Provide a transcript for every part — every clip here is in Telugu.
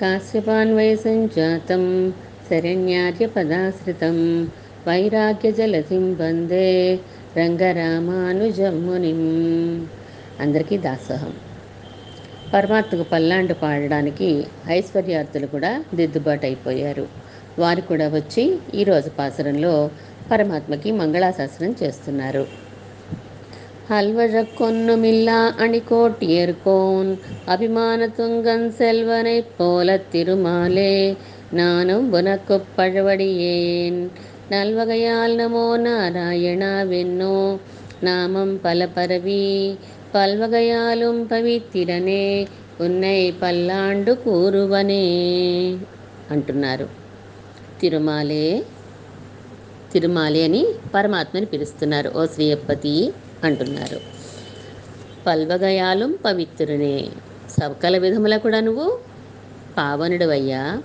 కాశ్యపాన్వయ సంజాతం శరణ్యార్యపదాశ్రితం వైరాగ్యజలధిం వందే రంగరామానుజమునిం అందరికీ దాసోహం. పరమాత్మకు పల్లాండు పాడడానికి ఐశ్వర్యార్థులు కూడా దిద్దుబాటు అయిపోయారు వారు కూడా వచ్చి ఈరోజు పాసరంలో పరమాత్మకి మంగళాశాసనం చేస్తున్నారు. హల్వజక్కొన్నుమిల్ల అణికోటియర్కోన్ అభిమాన తుంగన్ செல்வனை போல திருமாலே நானும் உனக்கு பழவடியேன் நல்வகையால் நமோ நாராயணாவென்னோ நாமம் பல பரவி பல்வகையாலும் పవిత్రనే ఉన్నై పల్లాండు కూరువనే అంటున్నారు తిరుమాలే తిరుమాలి అని పరమాత్మని పిలుస్తున్నారు ఓ శ్రీయప్పతి అంటున్నారు. పల్వగయాలం పవిత్రునే. సకల విధముల కూడా నువ్వు పావనుడవయ్యా.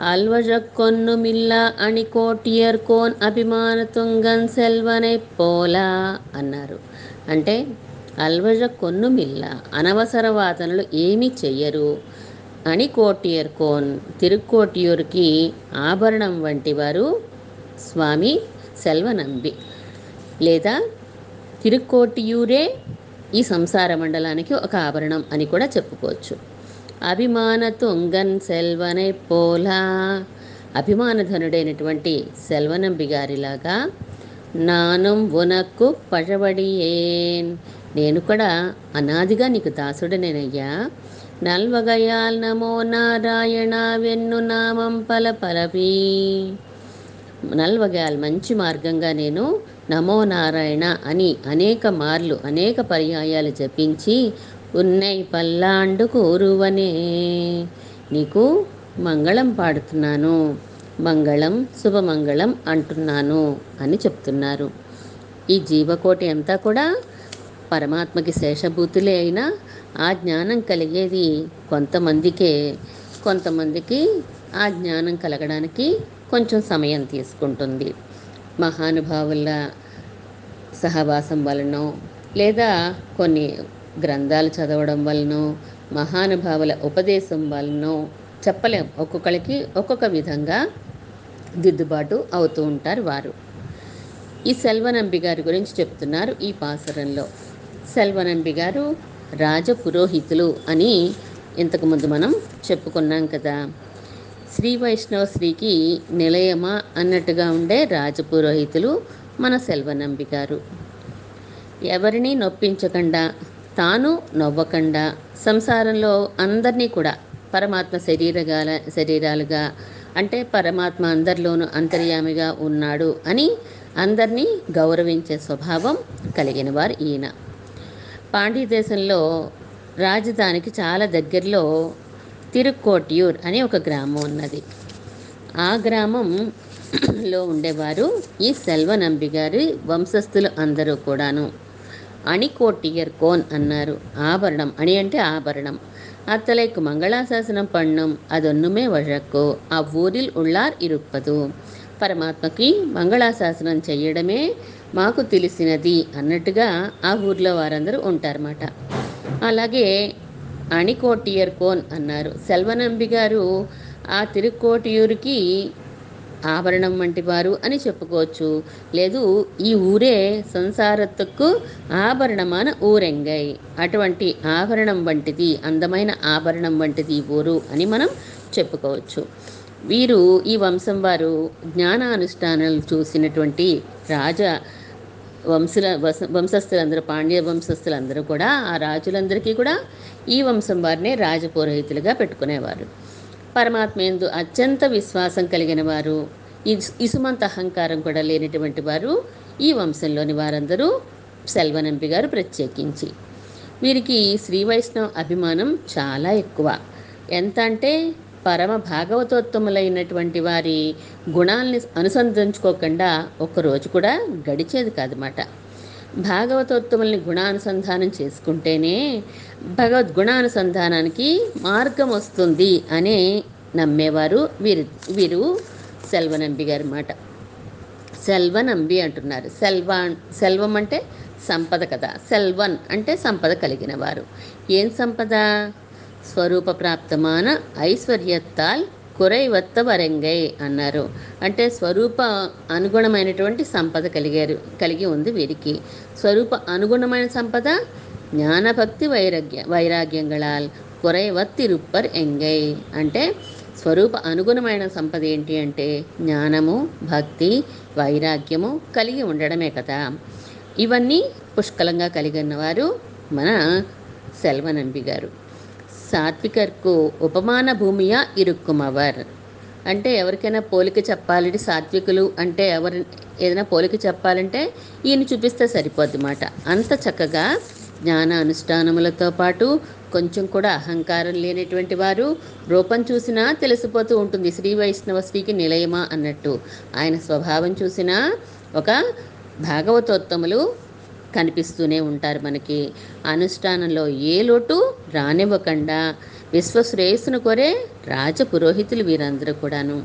అల్వజక్కొన్ను మిల్ల అని కోటియర్ కోన్ అభిమాన తుంగన్ సెల్వనై పోలా అన్నారు. అంటే అల్వజ కొన్ను మిల్ల అనవసర వాదనలు ఏమీ చెయ్యరు. అని కోటియర్ కోన్ తిరుక్కోటియూర్కి ఆభరణం వంటి వారు స్వామి సెల్వనంబి. లేదా తిరుక్కోటియూరే ఈ సంసార మండలానికి ఒక ఆభరణం అని కూడా చెప్పుకోవచ్చు. అభిమాన తుంగన్ సెల్వనే పోలా. అభిమానధనుడైనటువంటి సెల్వనంబి గారిలాగా నానం ఉనక్కు పഴవడియేన్ నేను కూడా అనాదిగా నీకు దాసుడనేనయ్యా. నల్వగయాల్ నమో నారాయణ వెన్ను నామం పల పలవి. నల్వగయాల్ మంచి మార్గంగా నేను నమో నారాయణ అని అనేక మార్లు అనేక పర్యాయాలు జపించి ఉన్నై పల్లాండు కోరువనే నీకు మంగళం పాడుతున్నాను మంగళం శుభమంగళం అంటున్నాను అని చెప్తున్నారు. ఈ జీవకోటి అంతా కూడా పరమాత్మకి శేషభూతులే అయినా ఆ జ్ఞానం కలిగేది కొంతమందికే కొంతమందికి ఆ జ్ఞానం కలగడానికి కొంచెం సమయం తీసుకుంటుంది. మహానుభావుల సహవాసం వలనో లేదా కొన్ని గ్రంథాలు చదవడం వలనో మహానుభావుల ఉపదేశం వలనో చెప్పలేం. ఒక్కొక్కరికి ఒక్కొక్క విధంగా దిద్దుబాటు అవుతూ ఉంటారు వారు. ఈ సెల్వనంబి గారి గురించి చెప్తున్నారు ఈ పాసరంలో. సెల్వనంబి గారు రాజపురోహితులు అని ఇంతకుముందు మనం చెప్పుకున్నాం కదా. శ్రీ వైష్ణవ శ్రీకి నిలయమా అన్నట్టుగా ఉండే రాజపురోహితులు మన సెల్వనంబి గారు. ఎవరిని నొప్పించకుండా తాను నవ్వకుండా సంసారంలో అందరినీ కూడా పరమాత్మ శరీరగాల శరీరాలుగా అంటే పరమాత్మ అందరిలోనూ అంతర్యామిగా ఉన్నాడు అని అందరినీ గౌరవించే స్వభావం కలిగిన వారు ఈయన. పాండీ దేశంలో రాజధానికి చాలా దగ్గరలో తిరుక్కోటియూర్ అనే ఒక గ్రామం ఉన్నది. ఆ గ్రామంలో ఉండేవారు ఈ సెల్వ నంబి గారి వంశస్థులు అందరూ కూడాను. అణికోటియర్ కోన్ అన్నారు. ఆభరణం. అణి అంటే ఆభరణం. ஆபரணம் మంగళాశాసనం மங்களாசாசனம் అదొన్నుమే அதொன்னுமே ఆ ఊరిల్ ఉళ్ళార్ ఇరుప్పదు. పరమాత్మకి మంగళాశాసనం చేయడమే మాకు తెలిసినది అన్నట్టుగా ఆ ఊర్లో వారందరూ ఉంటారన్నమాట. అలాగే అణికోటియర్ కోన్ అన్నారు. సెల్వనంబి గారు ఆ తిరుక్కోటియూరికి ఆభరణం వంటి వారు అని చెప్పుకోవచ్చు. లేదు ఈ ఊరే సంసారత్తుకు ఆభరణమాన ఊరెంగై. అటువంటి ఆభరణం వంటిది అందమైన ఆభరణం వంటిది ఈ ఊరు అని మనం చెప్పుకోవచ్చు. వీరు ఈ వంశం వారు జ్ఞానానుష్ఠానాలు చూసినటువంటి రాజా వంశుల వంశస్థులందరూ పాండ్య వంశస్థులందరూ కూడా ఆ రాజులందరికీ కూడా ఈ వంశం వారినే రాజపురోహితులుగా పెట్టుకునేవారు. పరమాత్మ ఎందు అత్యంత విశ్వాసం కలిగిన వారు ఇసుమంత అహంకారం కూడా లేనటువంటి వారు ఈ వంశంలోని వారందరూ సెల్వనంపి గారు ప్రత్యేకించి. వీరికి శ్రీ వైష్ణవ అభిమానం చాలా ఎక్కువ. ఎంత అంటే పరమ భాగవతోత్తములైనటువంటి వారి గుణాల్ని అనుసంధించుకోకుండా ఒక్కరోజు కూడా గడిచేది కాదన్నమాట. భాగవతోత్తముల్ని గుణానుసంధానం చేసుకుంటేనే భగవద్ గుణానుసంధానానికి మార్గం వస్తుంది అనే నమ్మేవారు వీరు వీరు సెల్వనంబి గారి మాట సెల్వనంబి అంటున్నారు. సెల్వ సెల్వం అంటే సంపద కదా. సెల్వన్ అంటే సంపద కలిగిన వారు. ఏం సంపద? స్వరూప ప్రాప్తమాన ఐశ్వర్యత్తాల్ కురైవత్త వరంగై అన్నారు. అంటే స్వరూప అనుగుణమైనటువంటి సంపద కలిగారు కలిగి ఉంది వీరికి. స్వరూప అనుగుణమైన సంపద జ్ఞానభక్తి వైరాగ్య వైరాగ్యంగళాల్ కురైవత్తి రుప్పర్ ఎంగై అంటే స్వరూప అనుగుణమైన సంపద ఏంటి అంటే జ్ఞానము భక్తి వైరాగ్యము కలిగి ఉండడమే కదా. ఇవన్నీ పుష్కలంగా కలిగి ఉన్నవారు మన సెల్వనంబి గారు సాత్వికర్కు ఉపమాన భూమియా ఇరుక్కుమవర్. అంటే ఎవరికైనా పోలిక చెప్పాలంటే సాత్వికులు అంటే ఎవరి ఏదైనా పోలిక చెప్పాలంటే ఈయన చూపిస్తే సరిపోద్ది మాట. అంత చక్కగా జ్ఞాన అనుష్ఠానములతో పాటు కొంచెం కూడా అహంకారం లేనటువంటి వారు రూపం చూసినా తెలిసిపోతూ ఉంటుంది. శ్రీ వైష్ణవ శ్రీకి నిలయమా అన్నట్టు. ఆయన స్వభావం చూసినా ఒక భాగవతోత్తములు కనిపిస్తూనే ఉంటారు మనకి. అనుష్ఠానంలో ఏ లోటు రానివ్వకుండా విశ్వశ్రేయస్సును కొరే రాజ పురోహితులు వీరందరూ కూడాను.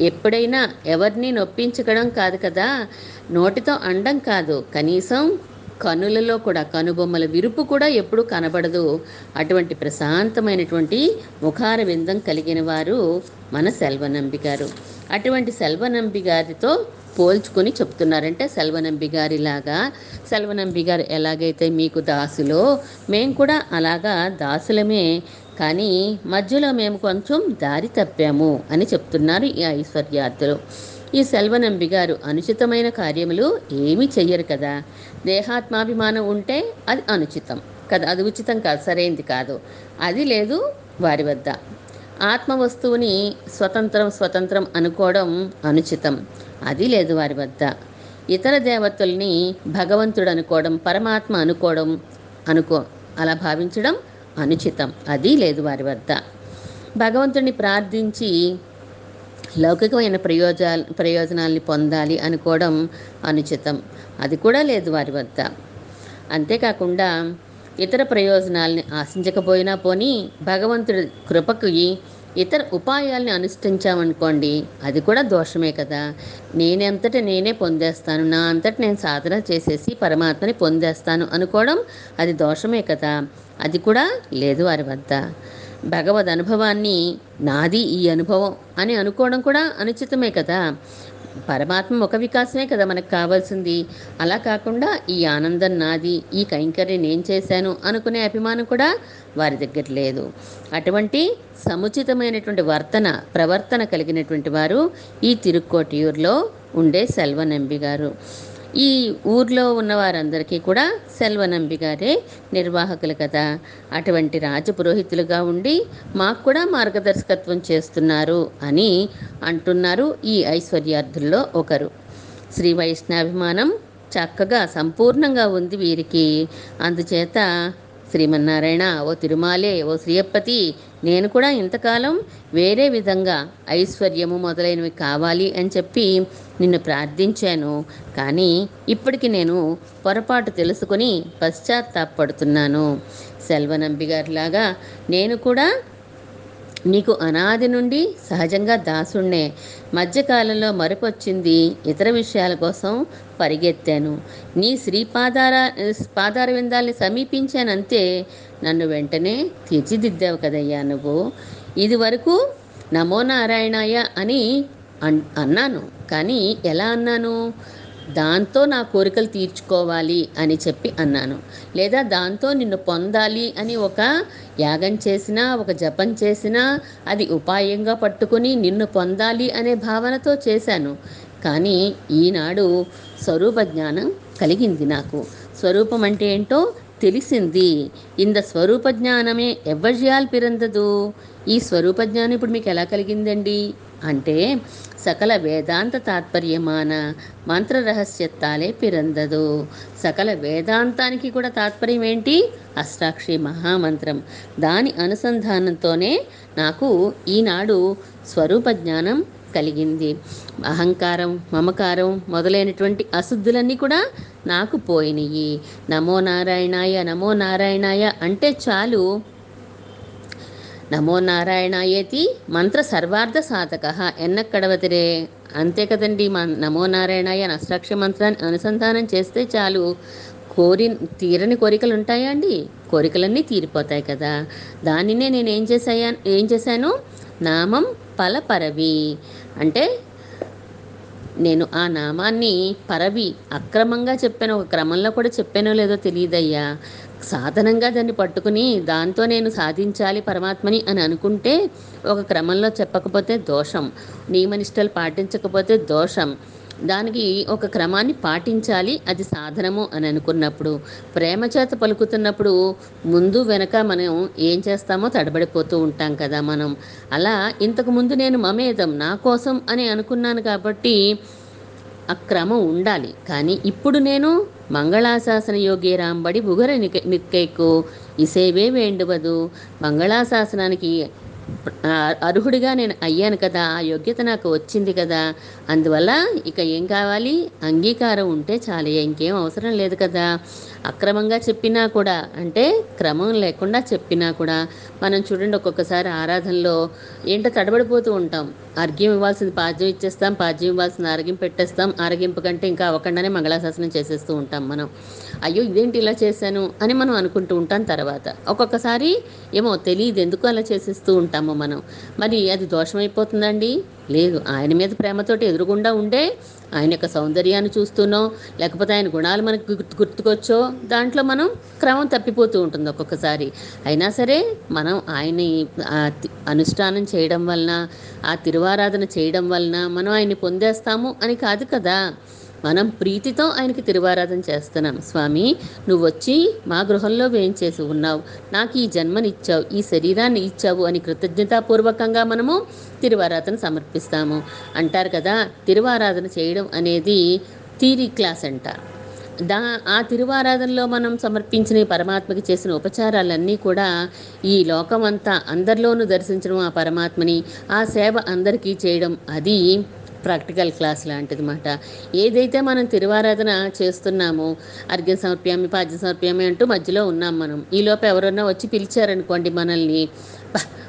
ఎప్పుడైనా ఎవరిని నొప్పించడం కాదు కదా నోటితో అండం కాదు. కనీసం కనులలో కూడా కనుబొమ్మల విరుపు కూడా ఎప్పుడూ కనబడదు. అటువంటి ప్రశాంతమైనటువంటి ముఖార విందం కలిగిన వారు మన సెల్వనంబి గారు అటువంటి సెల్వనంబి గారితో పోల్చుకొని చెప్తున్నారంటే సెల్వనంబి గారిలాగా. సెల్వనంబి గారు ఎలాగైతే మీకు దాసులో మేము కూడా అలాగా దాసులమే. కానీ మధ్యలో మేము కొంచెం దారి తప్పాము అని చెప్తున్నారు ఈ ఐశ్వర్యార్థులు. ఈ సెల్వనంబి గారు అనుచితమైన కార్యములు ఏమీ చెయ్యరు కదా. దేహాత్మాభిమానం ఉంటే అది అనుచితం కదా. అది ఉచితం కాదు సరైంది కాదు. అది లేదు వారి వద్ద. ఆత్మ వస్తువుని స్వతంత్రం స్వతంత్రం అనుకోవడం అనుచితం. అది లేదు వారి వద్ద. ఇతర దేవతల్ని భగవంతుడు అనుకోవడం పరమాత్మ అనుకోవడం అనుకో అలా భావించడం అనుచితం. అది లేదు వారి వద్ద. భగవంతుడిని ప్రార్థించి లౌకికమైన ప్రయోజనాలు ప్రయోజనాల్ని పొందాలి అనుకోవడం అనుచితం. అది కూడా లేదు వారి వద్ద. అంతేకాకుండా ఇతర ప్రయోజనాల్ని ఆశించకపోయినా పోనీ భగవంతుడి కృపకి ఇతర ఉపాయాల్ని అనుష్ఠించామనుకోండి అది కూడా దోషమే కదా. నేనంతట నేనే పొందేస్తాను నా అంతటి నేను సాధన చేసేసి పరమాత్మని పొందేస్తాను అనుకోవడం అది దోషమే కదా. అది కూడా లేదు వారి వద్ద. భగవద్ అనుభవాన్ని నాది ఈ అనుభవం అని అనుకోవడం కూడా అనుచితమే కదా. పరమాత్మ ఒక వికాసమే కదా మనకు కావాల్సింది. అలా కాకుండా ఈ ఆనందం నాది ఈ కైంకర్యం నేను చేశాను అనుకునే అభిమానం కూడా వారి దగ్గర లేదు. అటువంటి సముచితమైనటువంటి వర్తన ప్రవర్తన కలిగినటువంటి వారు ఈ తిరుక్కోటియూరులో ఉండే సెల్వనంబి గారు. ఈ ఊర్లో ఉన్న వారందరికీ కూడా సెల్వనంబి గారే నిర్వాహకులు కదా. అటువంటి రాజపురోహితులుగా ఉండి మాకు కూడా మార్గదర్శకత్వం చేస్తున్నారు అని అంటున్నారు ఈ ఐశ్వర్యార్థుల్లో ఒకరు. శ్రీ వైష్ణవాభిమానం చక్కగా సంపూర్ణంగా ఉంది వీరికి. అందుచేత శ్రీమన్నారాయణ ఓ తిరుమాలే ఓ శ్రీయప్పతి నేను కూడా ఇంతకాలం వేరే విధంగా ఐశ్వర్యము మొదలైనవి కావాలి అని చెప్పి నిన్ను ప్రార్థించాను. కానీ ఇప్పటికి నేను పొరపాటు తెలుసుకుని పశ్చాత్తాపడుతున్నాను సెల్వనంబి గారిలాగా నేను కూడా నీకు అనాది నుండి సహజంగా దాసుణ్ణే. మధ్యకాలంలో మరపొచ్చింది ఇతర విషయాల కోసం పరిగెత్తాను. నీ శ్రీపాదార పాదార విందాల్ని సమీపించానంతే నన్ను వెంటనే తీర్చిదిద్దావు కదయ్యా నువ్వు. ఇది వరకు నమో నారాయణాయ అని అన్ అన్నాను. కానీ ఎలా అన్నాను? దాంతో నా కోరికలు తీర్చుకోవాలి అని చెప్పి అన్నాను. లేదా దాంతో నిన్ను పొందాలి అని ఒక యాగం చేసినా ఒక జపం చేసినా అది ఉపాయంగా పట్టుకుని నిన్ను పొందాలి అనే భావనతో చేశాను. కానీ ఈనాడు స్వరూప జ్ఞానం కలిగింది నాకు. స్వరూపం అంటే ఏంటో తెలిసింది. ఇంద స్వరూప జ్ఞానమే ఎవ్వజ్యాల్ పిరందదు? ఈ స్వరూప జ్ఞానం ఇప్పుడు మీకు ఎలా కలిగిందండి? అంటే సకల వేదాంత తాత్పర్యమాన మంత్ర రహస్యత్తాలే పిరందదు. సకల వేదాంతానికి కూడా తాత్పర్యం ఏంటి? అష్టాక్షి మహామంత్రం. దాని అనుసంధానంతోనే నాకు ఈనాడు స్వరూప జ్ఞానం కలిగింది. అహంకారం మమకారం మొదలైనటువంటి అశుద్ధులన్నీ కూడా నాకు పోయినాయి నమో నారాయణాయ నమో నారాయణాయ అంటే చాలు. నమో నారాయణాయేతి మంత్ర సర్వార్థ సాధక. ఎన్నక్కడవతిరే? అంతే కదండి నమో నారాయణాయ అష్టాక్ష మంత్రాన్ని అనుసంధానం చేస్తే చాలు. కోరి తీరని కోరికలు ఉంటాయా అండి? కోరికలన్నీ తీరిపోతాయి కదా. దానినే నేను ఏం చేశాయా ఏం చేశాను? నామం పలపరవి. అంటే నేను ఆ నామాన్ని పరవి అక్రమంగా చెప్పాను ఒక క్రమంలో కూడా చెప్పానో లేదో తెలియదయ్యా సాధనంగా దాన్ని పట్టుకుని దాంతో నేను సాధించాలి పరమాత్మని అని అనుకుంటే ఒక క్రమంలో చెప్పకపోతే దోషం నియమనిష్టలు పాటించకపోతే దోషం. దానికి ఒక క్రమాన్ని పాటించాలి అది సాధనము అని అనుకున్నప్పుడు ప్రేమ చేత పలుకుతున్నప్పుడు ముందు వెనక మనం ఏం చేస్తామో తడబడిపోతూ ఉంటాం కదా మనం. అలా ఇంతకుముందు నేను మమేదం నా కోసం అని అనుకున్నాను కాబట్టి ఆ క్రమం ఉండాలి. కానీ ఇప్పుడు నేను మంగళాశాసన యోగి రాంబడి బుగర నిక నిక్కైకు ఇసేవే వేండువదు. మంగళాశాసనానికి అర్హుడిగా నేను అయ్యాను కదా ఆ యోగ్యత నాకు వచ్చింది కదా. అందువల్ల ఇక ఏం కావాలి? అంగీకారం ఉంటే చాలు ఇంకేం అవసరం లేదు కదా. అక్రమంగా చెప్పినా కూడా అంటే క్రమం లేకుండా చెప్పినా కూడా మనం చూడండి ఒక్కొక్కసారి ఆరాధనలో ఏంటో తడబడిపోతూ ఉంటాం. అర్ఘ్యం ఇవ్వాల్సింది పాద్యం ఇచ్చేస్తాం పాద్యం ఇవ్వాల్సింది ఆరోగ్యం పెట్టేస్తాం ఆరోగ్యంపు కంటే ఇంకా అవ్వకుండానే మంగళాశాసనం చేసేస్తూ ఉంటాం మనం. అయ్యో ఇదేంటి ఇలా చేశాను అని మనం అనుకుంటూ ఉంటాం తర్వాత. ఒక్కొక్కసారి ఏమో తెలియదు ఎందుకు అలా చేసేస్తూ ఉంటాము మనం. మరి అది దోషమైపోతుందండి? లేదు ఆయన మీద ప్రేమతోటి ఎదురుగుండా ఉండే ఆయన యొక్క సౌందర్యాన్ని చూస్తూనో లేకపోతే ఆయన గుణాలు మనకు గుర్తు గుర్తుకొచ్చో దాంట్లో మనం క్రమం తప్పిపోతూ ఉంటుంది ఒక్కొక్కసారి. అయినా సరే మనం ఆయన అనుష్ఠానం చేయడం వలన ఆ తిరువారాధన చేయడం వలన మనం ఆయన్ని పొందేస్తాము అని కాదు కదా. మనం ప్రీతితో ఆయనకి తిరువారాధన చేస్తున్నాం. స్వామి నువ్వు వచ్చి మా గృహంలో వేయించేసి ఉన్నావు. నాకు ఈ జన్మనిచ్చావు ఈ శరీరాన్ని ఇచ్చావు అని కృతజ్ఞతాపూర్వకంగా మనము తిరువారాధన సమర్పిస్తాము. అంటారు కదా తిరువారాధన చేయడం అనేది థీరీ క్లాస్ అంటారు దా ఆ తిరువారాధనలో మనం సమర్పించిన పరమాత్మకి చేసిన ఉపచారాలన్నీ కూడా ఈ లోకమంతా అందరిలోనూ దర్శించడం ఆ పరమాత్మని ఆ సేవ అందరికీ చేయడం అది ప్రాక్టికల్ క్లాస్ లాంటిది మాట ఏదైతే మనం తిరువారాధన చేస్తున్నామో అర్ఘ్యం సమర్ప్యామి పాద్యం సమర్ప్యామి అంటూ మధ్యలో ఉన్నాం మనం. ఈలోపు ఎవరన్నా వచ్చి పిలిచారనుకోండి మనల్ని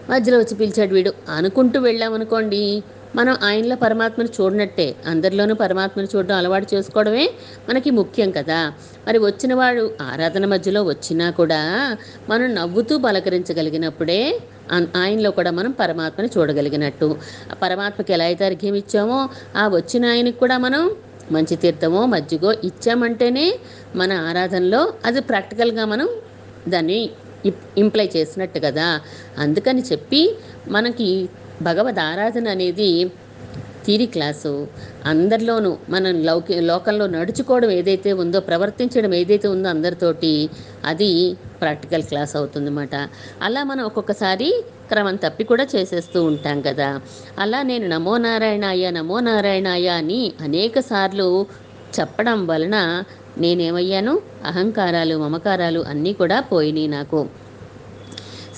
మధ్యలో వచ్చి పిలిచాడు వీడు అనుకుంటూ వెళ్ళామనుకోండి మనం ఆయనలో పరమాత్మను చూడనట్టే. అందరిలోనూ పరమాత్మను చూడడం అలవాటు చేసుకోవడమే మనకి ముఖ్యం కదా. మరి వచ్చినవాడు ఆరాధన మధ్యలో వచ్చినా కూడా మనం నవ్వుతూ పలకరించగలిగినప్పుడే ఆయనలో కూడా మనం పరమాత్మని చూడగలిగినట్టు. ఆ పరమాత్మకి ఎలా అయితే అర్ఘ్యం ఇచ్చామో ఆ వచ్చిన ఆయనకి కూడా మనం మంచి తీర్థమో మజ్జిగో ఇచ్చామంటేనే మన ఆరాధనలో అది ప్రాక్టికల్గా మనం దాన్ని ఇంప్లై చేసినట్టు కదా. అందుకని చెప్పి మనకి భగవద్ ఆరాధన అనేది థీరి క్లాసు. అందరిలోనూ మనం లౌకి లోకంలో నడుచుకోవడం ఏదైతే ఉందో ప్రవర్తించడం ఏదైతే ఉందో అందరితోటి అది ప్రాక్టికల్ క్లాస్ అవుతుందన్నమాట. అలా మనం ఒక్కొక్కసారి క్రమం తప్పి కూడా చేసేస్తూ ఉంటాం కదా. అలా నేను నమో నారాయణాయ నమో నారాయణాయ అని అనేక సార్లు చెప్పడం వలన నేనేమయ్యాను? అహంకారాలు మమకారాలు అన్నీ కూడా పోయినాయి నాకు.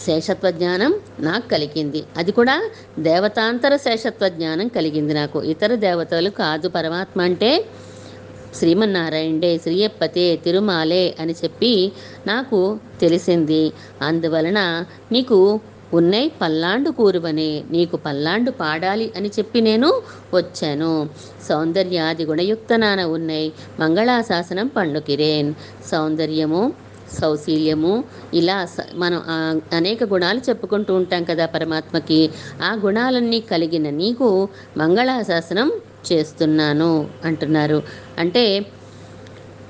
శేషత్వ జ్ఞానం నాకు కలిగింది. అది కూడా దేవతాంతర శేషత్వ జ్ఞానం కలిగింది నాకు. ఇతర దేవతలు కాదు పరమాత్మ అంటే శ్రీమన్నారాయణే శ్రీయప్పతే తిరుమాలే అని చెప్పి నాకు తెలిసింది. అందువలన నీకు ఉన్నై పల్లాండు కూరువనే నీకు పల్లాండు పాడాలి అని చెప్పి నేను వచ్చాను. సౌందర్యాది గుణయుక్తనాన ఉన్నై మంగళాశాసనం పండుకిరేన్. సౌందర్యము సౌశీల్యము. ఇలా స- మనం అనేక గుణాలు చెప్పుకుంటూ ఉంటాం కదా పరమాత్మకి. ఆ గుణాలన్నీ కలిగిన నీకు మంగళాశాసనం చేస్తున్నాను అంటున్నారు. అంటే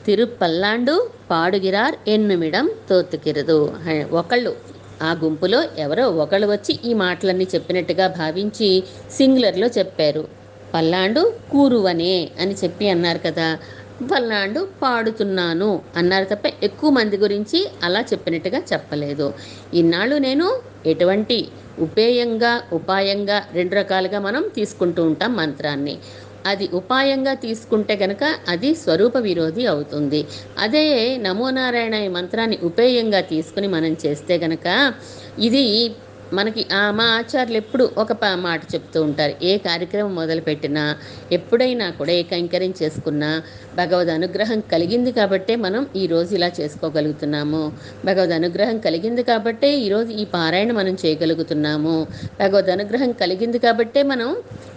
తిరుపల్లాండు పాడుగిరార్ ఎన్నుమిడం తోతుకిరదు ఒకళ్ళు ఆ గుంపులో ఎవరో ఒకళ్ళు వచ్చి ఈ మాటలన్నీ చెప్పినట్టుగా భావించి సింగులర్లో చెప్పారు. పల్లాండు కూరువనే అని చెప్పి అన్నారు కదా. పల్నాడు పాడుతున్నాను అన్నారు తప్ప ఎక్కువ మంది గురించి అలా చెప్పినట్టుగా చెప్పలేదు. ఇన్నాళ్ళు నేను ఎటువంటి ఉపేయంగా ఉపాయంగా రెండు రకాలుగా మనం తీసుకుంటూ ఉంటాం మంత్రాన్ని. అది ఉపాయంగా తీసుకుంటే గనక అది స్వరూప విరోధి అవుతుంది. అదే నమో నారాయణ ఈ మంత్రాన్ని ఉపేయంగా తీసుకుని మనం చేస్తే గనక ఇది మనకి ఆ మా ఆచార్యులు ఎప్పుడు ఒక మాట చెప్తూ ఉంటారు. ఏ కార్యక్రమం మొదలుపెట్టినా ఎప్పుడైనా కూడా ఏ కైంకర్యం చేసుకున్నా భగవద్ అనుగ్రహం కలిగింది కాబట్టే మనం ఈరోజు ఇలా చేసుకోగలుగుతున్నాము. భగవద్ అనుగ్రహం కలిగింది కాబట్టే ఈరోజు ఈ పారాయణ మనం చేయగలుగుతున్నాము. భగవద్ అనుగ్రహం కలిగింది కాబట్టే మనం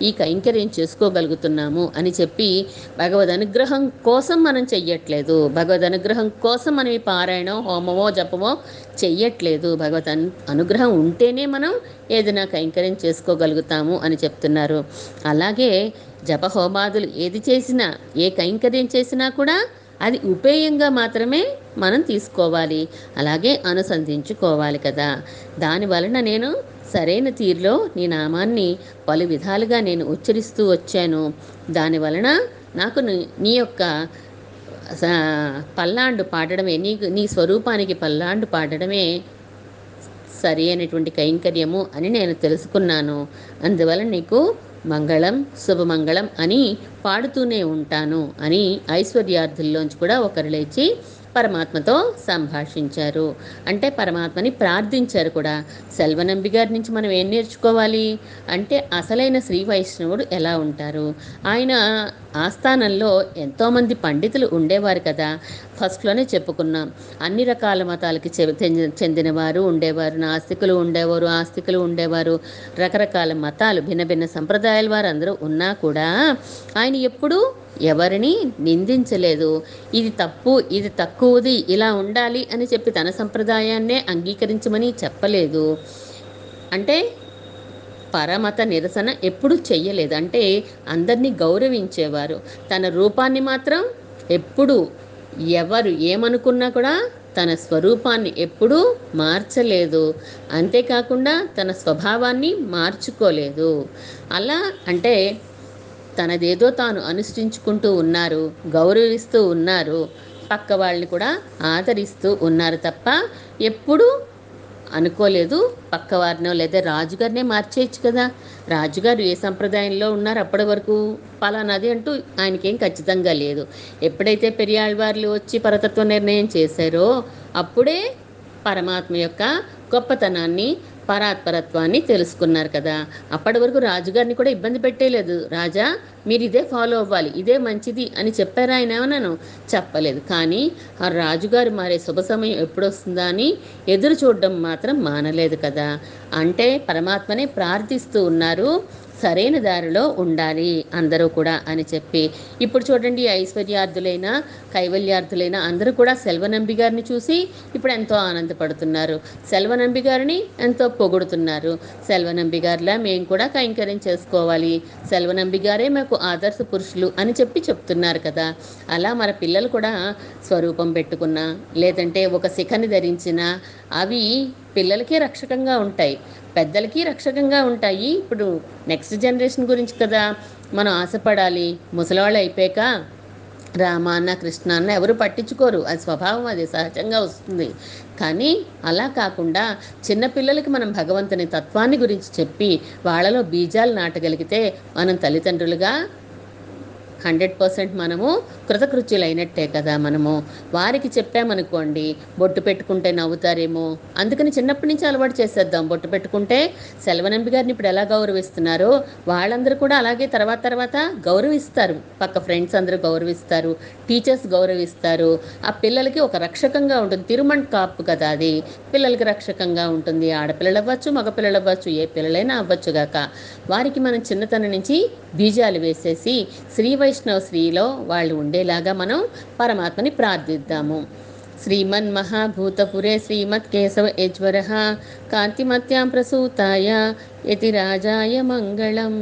ఈ కైంకర్యం చేసుకోగలుగుతున్నాము అని చెప్పి భగవద్ అనుగ్రహం కోసం మనం చెయ్యట్లేదు. భగవద్ అనుగ్రహం కోసం మనం ఈ పారాయణం హోమమో జపమో చెయ్యట్లేదు. భగవత్ అనుగ్రహం ఉంటేనే మనం ఏదైనా కైంకర్యం చేసుకోగలుగుతాము అని చెప్తున్నారు. అలాగే జపహోమాదులు ఏది చేసినా ఏ కైంకర్యం చేసినా కూడా అది ఉపేయంగా మాత్రమే మనం తీసుకోవాలి. అలాగే అనుసంధించుకోవాలి కదా. దాని వలన నేను సరైన తీరులో నీ నామాన్ని పలు విధాలుగా నేను ఉచ్చరిస్తూ వచ్చాను. దాని వలన నాకు నీ- యొక్క పల్లాండు పాడడమే. నీ నీ స్వరూపానికి పల్లాండు పాడడమే సరి అయినటువంటి కైంకర్యము అని నేను తెలుసుకున్నాను. అందువల్ల నీకు మంగళం శుభమంగళం అని పాడుతూనే ఉంటాను అని ఐశ్వర్యార్థుల్లోంచి కూడా ఒకరు లేచి పరమాత్మతో సంభాషించారు. అంటే పరమాత్మని ప్రార్థించారు కూడా. సెల్వనంబి గారి నుంచి మనం ఏం నేర్చుకోవాలి? అంటే అసలైన శ్రీ వైష్ణవుడు ఎలా ఉంటారు? ఆయన ఆస్థానంలో ఎంతోమంది పండితులు ఉండేవారు కదా. ఫస్ట్లోనే చెప్పుకున్నాం. అన్ని రకాల మతాలకి చె- ఉండేవారు. నాస్తికులు ఉండేవారు ఆస్తికులు ఉండేవారు. రకరకాల మతాలు భిన్న భిన్న సంప్రదాయాల వారు అందరూ ఉన్నా కూడా ఆయన ఎప్పుడూ ఎవరిని నిందించలేదు. ఇది తప్పు ఇది తక్కువది ఇలా ఉండాలి అని చెప్పి తన సంప్రదాయాన్నే అంగీకరించమని చెప్పలేదు. అంటే పరమత నిరసన ఎప్పుడు చెయ్యలేదు. అంటే అందరినీ గౌరవించేవారు. తన రూపాన్ని మాత్రం ఎప్పుడు ఎవరు ఏమనుకున్నా కూడా తన స్వరూపాన్ని ఎప్పుడూ మార్చలేదు. అంతేకాకుండా తన స్వభావాన్ని మార్చుకోలేదు. అలా అంటే తనదేదో తాను అనుష్ఠించుకుంటూ ఉన్నారు గౌరవిస్తూ ఉన్నారు పక్క వాళ్ళని కూడా ఆదరిస్తూ ఉన్నారు తప్ప ఎప్పుడూ అనుకోలేదు. పక్కవారినో లేదా రాజుగారినే మార్చేయచ్చు కదా. రాజుగారు ఏ సంప్రదాయంలో ఉన్నారు అప్పటి వరకు? పలానాది అంటూ ఆయనకేం ఖచ్చితంగా లేదు. ఎప్పుడైతే పెరియాళ్ళవార్లు వచ్చి పరతత్వ నిర్ణయం చేశారో అప్పుడే పరమాత్మ యొక్క గొప్పతనాన్ని పరాత్పరత్వాన్ని తెలుసుకున్నారు కదా. అప్పటి వరకు రాజుగారిని కూడా ఇబ్బంది పెట్టేయలేదు రాజా మీరు ఇదే ఫాలో అవ్వాలి ఇదే మంచిది అని చెప్పారా ఆయన ఏమన్నాను? చెప్పలేదు. కానీ ఆ రాజుగారు మారే శుభ సమయం ఎప్పుడొస్తుందా అని ఎదురు చూడడం మాత్రం మానలేదు కదా. అంటే పరమాత్మనే ప్రార్థిస్తూ ఉన్నారు. సరైన దారిలో ఉండాలి అందరూ కూడా అని చెప్పి. ఇప్పుడు చూడండి ఐశ్వర్యార్థులైన కైవల్యార్థులైన అందరూ కూడా సెల్వనంబి గారిని చూసి ఇప్పుడు ఎంతో ఆనందపడుతున్నారు. సెల్వనంబి గారిని ఎంతో పొగుడుతున్నారు. సెల్వనంబి గారిలా మేము కూడా కైంకర్యం చేసుకోవాలి. సెల్వనంబి గారే మాకు ఆదర్శ పురుషులు అని చెప్పి చెప్తున్నారు కదా. అలా మన పిల్లలు కూడా స్వరూపం పెట్టుకున్నా లేదంటే ఒక శిఖని ధరించిన అవి పిల్లలకే రక్షకంగా ఉంటాయి. పెద్దలకి రక్షకంగా ఉంటాయి. ఇప్పుడు నెక్స్ట్ జనరేషన్ గురించి కదా మనం ఆశపడాలి. ముసలివాళ్ళు అయిపోయాక రామ అన్న కృష్ణ అన్న ఎవరు పట్టించుకోరు. అది స్వభావం అది సహజంగా వస్తుంది. కానీ అలా కాకుండా చిన్నపిల్లలకి మనం భగవంతుని తత్వాన్ని గురించి చెప్పి వాళ్ళలో బీజాలు నాటగలిగితే మనం తల్లిదండ్రులుగా హండ్రెడ్ పర్సెంట్ మనము కృతకృత్యులైనట్టే కదా మనము. వారికి చెప్పామనుకోండి బొట్టు పెట్టుకుంటే నవ్వుతారేమో. అందుకని చిన్నప్పటి నుంచి అలవాటు చేసేద్దాం బొట్టు పెట్టుకుంటే. సెల్వనంబి గారిని ఇప్పుడు ఎలా గౌరవిస్తున్నారో వాళ్ళందరూ కూడా అలాగే తర్వాత తర్వాత గౌరవిస్తారు. పక్క ఫ్రెండ్స్ అందరూ గౌరవిస్తారు టీచర్స్ గౌరవిస్తారు. ఆ పిల్లలకి ఒక రక్షకంగా ఉంటుంది. తిరుమణ్ కాపు కదా అది. పిల్లలకి రక్షకంగా ఉంటుంది. ఆడపిల్లలు అవ్వచ్చు మగపిల్లలు అవ్వచ్చు ఏ పిల్లలైనా అవ్వచ్చు గాక. వారికి మనం చిన్నతనం నుంచి బీజాలు వేసేసి శ్రీ వైష్ణవ శ్రీలో వాళ్ళు ఉండేలాగా మనం పరమాత్మని ప్రార్థిద్దాము. శ్రీమన్ మహాభూతపురే శ్రీమత్ కేశవ యజ్వర కాంతిమత్యాం ప్రసూతాయ యతిరాజాయ మంగళం.